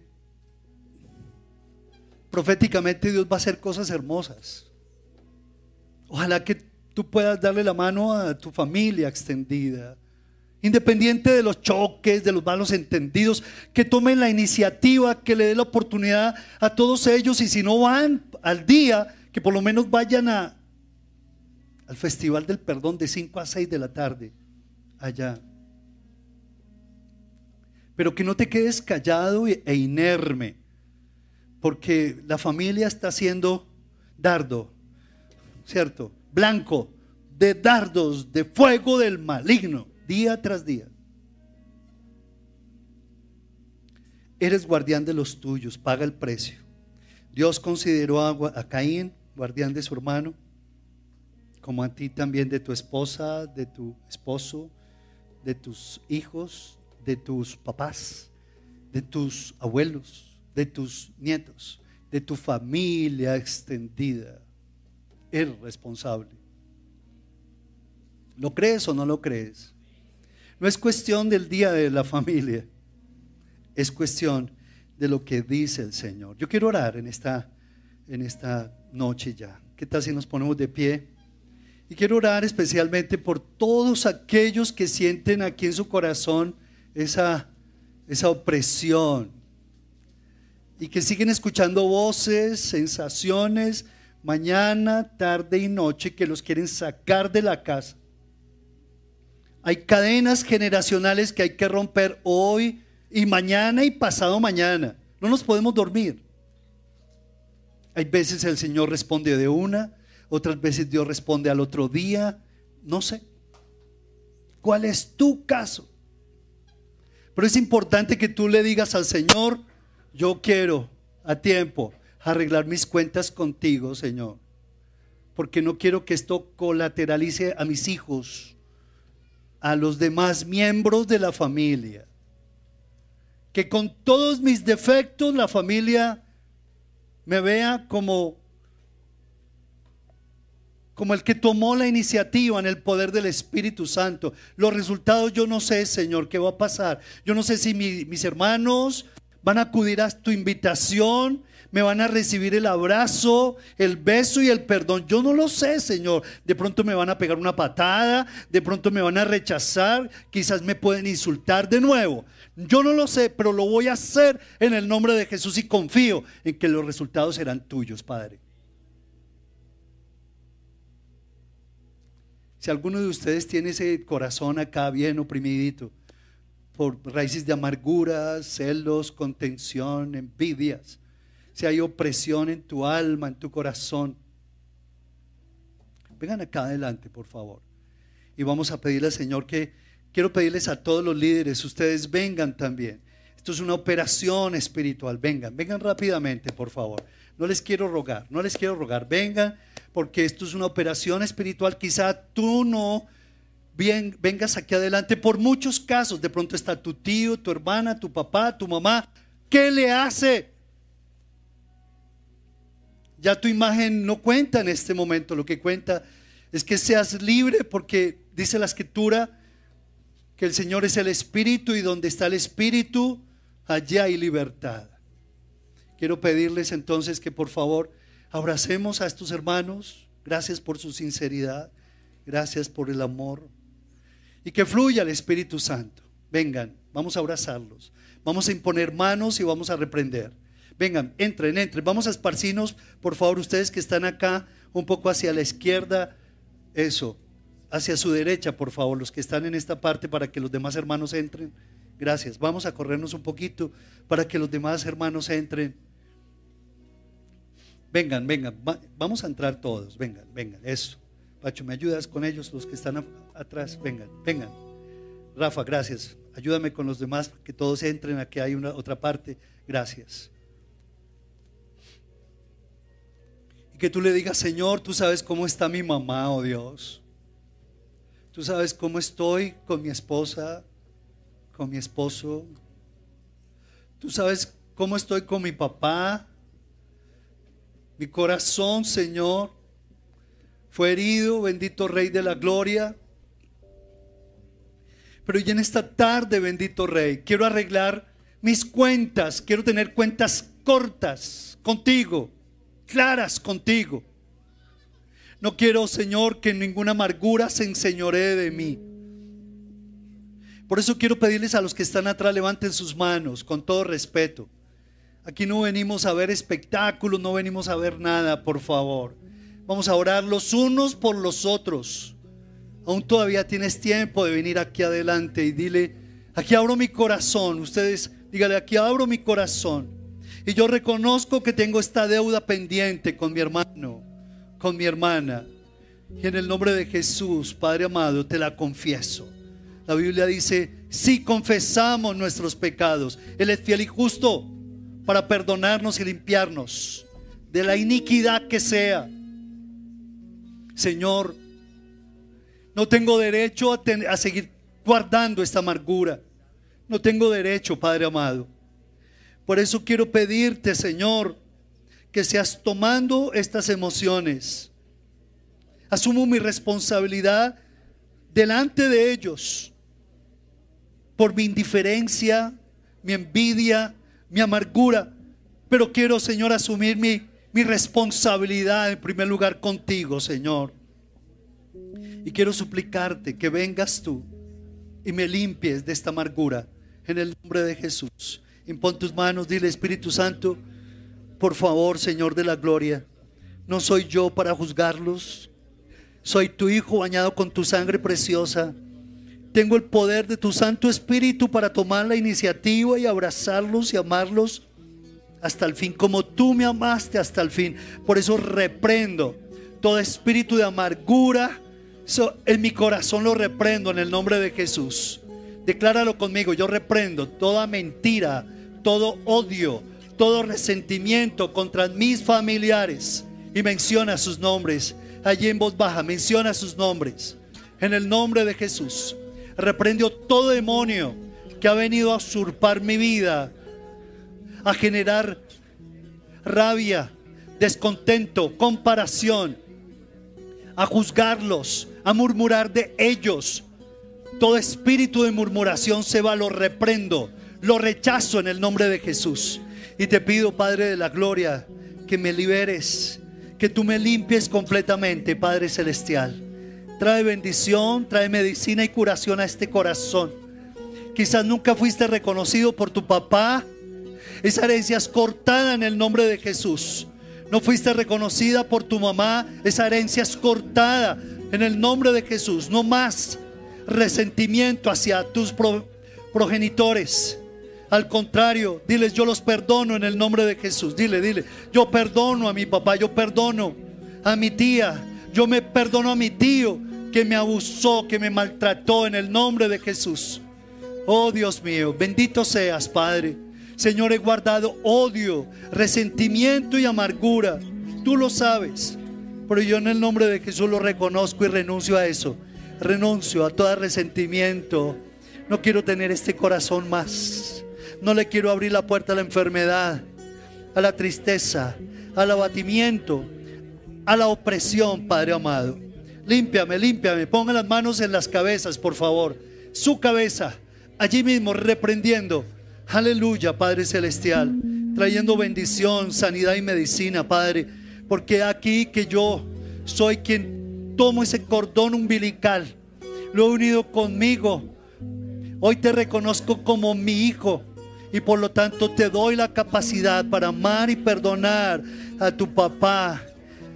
[SPEAKER 1] proféticamente Dios va a hacer cosas hermosas. Ojalá que tú puedas darle la mano a tu familia extendida, independiente de los choques, de los malos entendidos, que tomen la iniciativa, que le dé la oportunidad a todos ellos y si no van al día, que por lo menos vayan a, al Festival del Perdón de 5 a 6 de la tarde, allá. Pero que no te quedes callado e inerme porque la familia está siendo dardo, ¿cierto? Blanco de dardos, de fuego del maligno, día tras día. Eres guardián de los tuyos, paga el precio. Dios consideró a, Caín guardián de su hermano, como a ti también de tu esposa, de tu esposo, de tus hijos, de tus papás, de tus abuelos de tus nietos, de tu familia extendida. Eres responsable. ¿Lo crees o no lo crees? No es cuestión del día de la familia, es cuestión de lo que dice el Señor. Yo quiero orar en esta, en esta noche ya. ¿Qué tal si nos ponemos de pie? Y quiero orar especialmente por todos aquellos que sienten aquí en su corazón esa, esa opresión, y que siguen escuchando voces, sensaciones, mañana, tarde y noche que los quieren sacar de la casa. Hay cadenas generacionales que hay que romper hoy y mañana y pasado mañana. No nos podemos dormir. Hay veces el Señor responde de una, otras veces Dios responde al otro día. No sé. ¿Cuál es tu caso? Pero es importante que tú le digas al Señor, yo quiero a tiempo, arreglar mis cuentas contigo, Señor. Porque no quiero que esto colateralice a mis hijos, a los demás miembros de la familia. Que con todos mis defectos la familia me vea como como el que tomó la iniciativa en el poder del Espíritu Santo. Los resultados yo no sé, Señor, qué va a pasar. Yo no sé si mis hermanos van a acudir a tu invitación, me van a recibir el abrazo, el beso y el perdón. Yo no lo sé, Señor. De pronto me van a pegar una patada, de pronto me van a rechazar, quizás me pueden insultar de nuevo. Yo no lo sé, pero lo voy a hacer en el nombre de Jesús y confío en que los resultados serán tuyos, Padre. Si alguno de ustedes tiene ese corazón acá bien oprimidito por raíces de amargura, celos, contención, envidias, si hay opresión en tu alma, en tu corazón, vengan acá adelante, por favor. Y vamos a pedirle al Señor que quiero pedirles a todos los líderes, ustedes vengan también. Esto es una operación espiritual. Vengan, vengan rápidamente, por favor. No les quiero rogar, no les quiero rogar. Vengan, porque esto es una operación espiritual. Quizá tú no bien, vengas aquí adelante por muchos casos. De pronto está tu tío, tu hermana, tu papá, tu mamá. ¿Qué le hace? Ya tu imagen no cuenta en este momento. Lo que cuenta es que seas libre porque dice la escritura que el Señor es el Espíritu y donde está el Espíritu allá hay libertad. Quiero pedirles entonces que por favor abracemos a estos hermanos. Gracias por su sinceridad. Gracias por el amor. Y que fluya el Espíritu Santo. Vengan, vamos a abrazarlos. Vamos a imponer manos y vamos a reprender. Vengan, entren, entren. Vamos a esparcinos, por favor, ustedes que están acá, un poco hacia la izquierda. Eso, hacia su derecha, por favor, los que están en esta parte para que los demás hermanos entren. Gracias. Vamos a corrernos un poquito para que los demás hermanos entren. Vengan, vengan. vamos a entrar todos. Vengan, vengan. Eso. Pacho, ¿me ayudas con ellos, los que están atrás? Vengan, vengan. Rafa, gracias. Ayúdame con los demás, que todos entren. Aquí hay una otra parte. Gracias. Y que tú le digas, Señor, tú sabes cómo está mi mamá, oh Dios. Tú sabes cómo estoy con mi esposa con mi esposo. Tú sabes cómo estoy con mi papá. Mi corazón, Señor, fue herido, bendito Rey de la Gloria. Pero ya en esta tarde, bendito Rey, quiero arreglar mis cuentas, quiero tener cuentas cortas contigo, claras contigo. No quiero, Señor, que ninguna amargura se enseñoree de mí. Por eso quiero pedirles a los que están atrás, levanten sus manos con todo respeto. Aquí no venimos a ver espectáculos, no venimos a ver nada, por favor. Vamos a orar los unos por los otros. Aún todavía tienes tiempo de venir aquí adelante y dile, aquí abro mi corazón. Ustedes, dígale, aquí abro mi corazón. Y yo reconozco que tengo esta deuda pendiente con mi hermano, con mi hermana. Y en el nombre de Jesús, Padre amado, te la confieso. La Biblia dice, si confesamos nuestros pecados, Él es fiel y justo para perdonarnos y limpiarnos de la iniquidad que sea. Señor, no tengo derecho a, seguir guardando esta amargura. No tengo derecho, Padre amado. Por eso quiero pedirte, Señor, que seas tomando estas emociones. Asumo mi responsabilidad delante de ellos por mi indiferencia, mi envidia, mi amargura. Pero quiero, Señor, asumir mi, mi responsabilidad en primer lugar contigo, Señor. Y quiero suplicarte que vengas tú y me limpies de esta amargura en el nombre de Jesús. Impon tus manos, dile Espíritu Santo, por favor, Señor de la gloria, no soy yo para juzgarlos, soy tu Hijo bañado con tu sangre preciosa tengo el poder de tu Santo Espíritu para tomar la iniciativa y abrazarlos y amarlos hasta el fin, como tú me amaste hasta el fin. Por eso reprendo todo espíritu de amargura. en mi corazón lo reprendo en el nombre de Jesús. Decláralo conmigo, yo reprendo toda mentira, todo odio, todo resentimiento contra mis familiares. Y menciona sus nombres. Allí en voz baja, menciona sus nombres. En el nombre de Jesús. Reprendió todo demonio que ha venido a usurpar mi vida, a generar rabia, descontento, comparación, a juzgarlos, a murmurar de ellos. Todo espíritu de murmuración se va, lo reprendo, lo rechazo en el nombre de Jesús. Y te pido, Padre de la Gloria, que me liberes, que tú me limpies completamente, Padre Celestial. Trae bendición, trae medicina y curación a este corazón. Quizás nunca fuiste reconocido por tu papá. Esa herencia es cortada en el nombre de Jesús. No fuiste reconocida por tu mamá. Esa herencia es cortada en el nombre de Jesús. No más resentimiento hacia tus progenitores. Al contrario, diles, yo los perdono en el nombre de Jesús. Dile, dile, yo perdono a mi papá, yo perdono a mi tía, yo me perdono a mi tío que me abusó, que me maltrató en el nombre de Jesús. Oh Dios mío, bendito seas, Padre. Señor, he guardado odio, resentimiento y amargura. Tú lo sabes. Pero yo en el nombre de Jesús lo reconozco y renuncio a eso. Renuncio a todo resentimiento. No quiero tener este corazón más. No le quiero abrir la puerta a la enfermedad, a la tristeza, al abatimiento, a la opresión, Padre amado. Límpiame, límpiame. Ponga las manos en las cabezas, por favor. Su cabeza, allí mismo, reprendiendo. Aleluya, Padre Celestial. Trayendo bendición, sanidad y medicina, Padre. Porque aquí que yo soy quien tomo ese cordón umbilical. Lo he unido conmigo. Hoy te reconozco como mi hijo y por lo tanto te doy la capacidad para amar y perdonar a tu papá,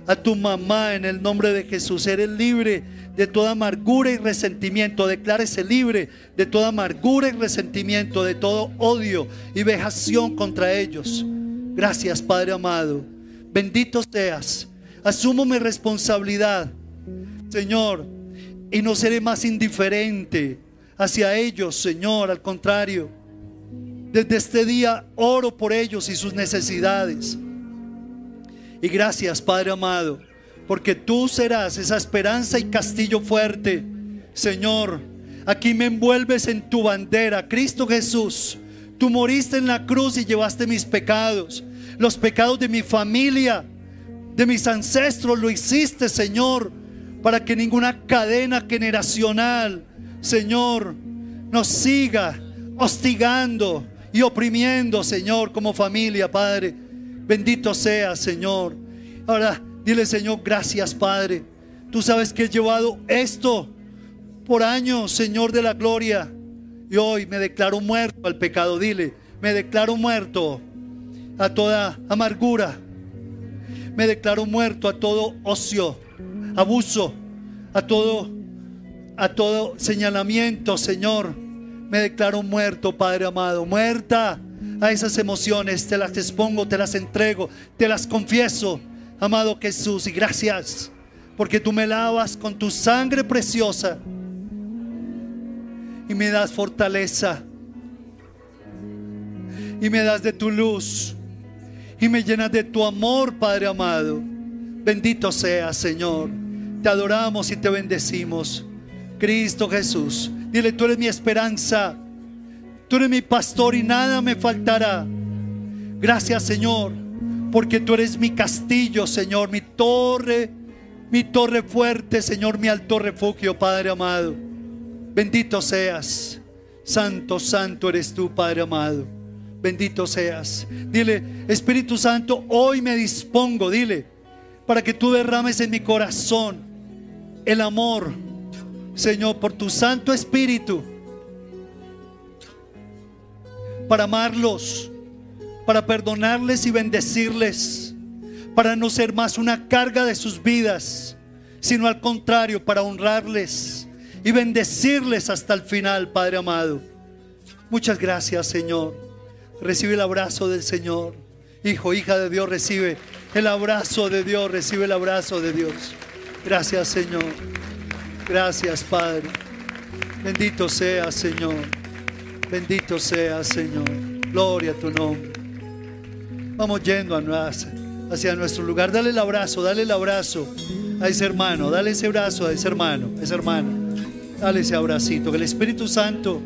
[SPEAKER 1] a tu mamá en el nombre de Jesús. Eres libre de toda amargura y resentimiento. Declárese libre de toda amargura y resentimiento, de todo odio y vejación contra ellos. Gracias, Padre amado. Bendito seas. Asumo mi responsabilidad, Señor, y no seré más indiferente hacia ellos, Señor. Al contrario, desde este día oro por ellos y sus necesidades. Y gracias, Padre amado, porque tú serás esa esperanza y castillo fuerte. Señor, aquí me envuelves en tu bandera, Cristo Jesús. Tú moriste en la cruz y llevaste mis pecados, los pecados de mi familia, de mis ancestros, lo hiciste, Señor, para que ninguna cadena generacional, Señor, nos siga hostigando, y oprimiendo, Señor, como familia, Padre. Bendito sea, Señor. Ahora, dile, Señor, gracias, Padre. Tú sabes que he llevado esto por años, Señor de la gloria. Y hoy me declaro muerto al pecado. Dile, me declaro muerto a toda amargura. Me declaro muerto a todo ocio, abuso, a todo a todo señalamiento, Señor me declaro muerto, Padre amado, muerta a esas emociones, te las expongo, te las entrego, te las confieso, amado Jesús, y gracias, porque tú me lavas con tu sangre preciosa y me das fortaleza y me das de tu luz y me llenas de tu amor, Padre amado. Bendito sea, Señor. Te adoramos y te bendecimos. Cristo Jesús. Dile, tú eres mi esperanza. Tú eres mi pastor y nada me faltará. Gracias, Señor, porque tú eres mi castillo, Señor, mi torre, mi torre fuerte, Señor, mi alto refugio, Padre amado. Bendito seas. Santo, santo eres tú, Padre amado. Bendito seas. Dile, Espíritu Santo, hoy me dispongo, dile, para que tú derrames en mi corazón el amor, Señor, por tu Santo Espíritu, para amarlos, para perdonarles y bendecirles, para no ser más una carga de sus vidas, sino al contrario, para honrarles y bendecirles hasta el final, Padre amado. Muchas gracias, Señor. Recibe el abrazo del Señor. Hijo, hija de Dios, recibe el abrazo de Dios, recibe el abrazo de Dios. Gracias, Señor. Gracias, Padre. Bendito sea, Señor. Bendito sea, Señor. Gloria a tu nombre. Vamos yendo hacia nuestro lugar. Dale el abrazo, dale el abrazo a ese hermano, dale ese abrazo a ese hermano, a ese hermano. Dale ese abracito. Que el Espíritu Santo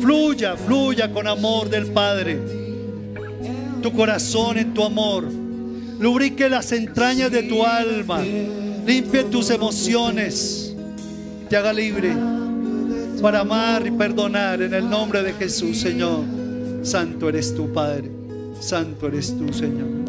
[SPEAKER 1] fluya, fluya con amor del Padre. Tu corazón en tu amor. Lubrique las entrañas de tu alma. Limpie tus emociones. Te haga libre para amar y perdonar en el nombre de Jesús, Señor. Santo eres tú, Padre. Santo eres tú, Señor.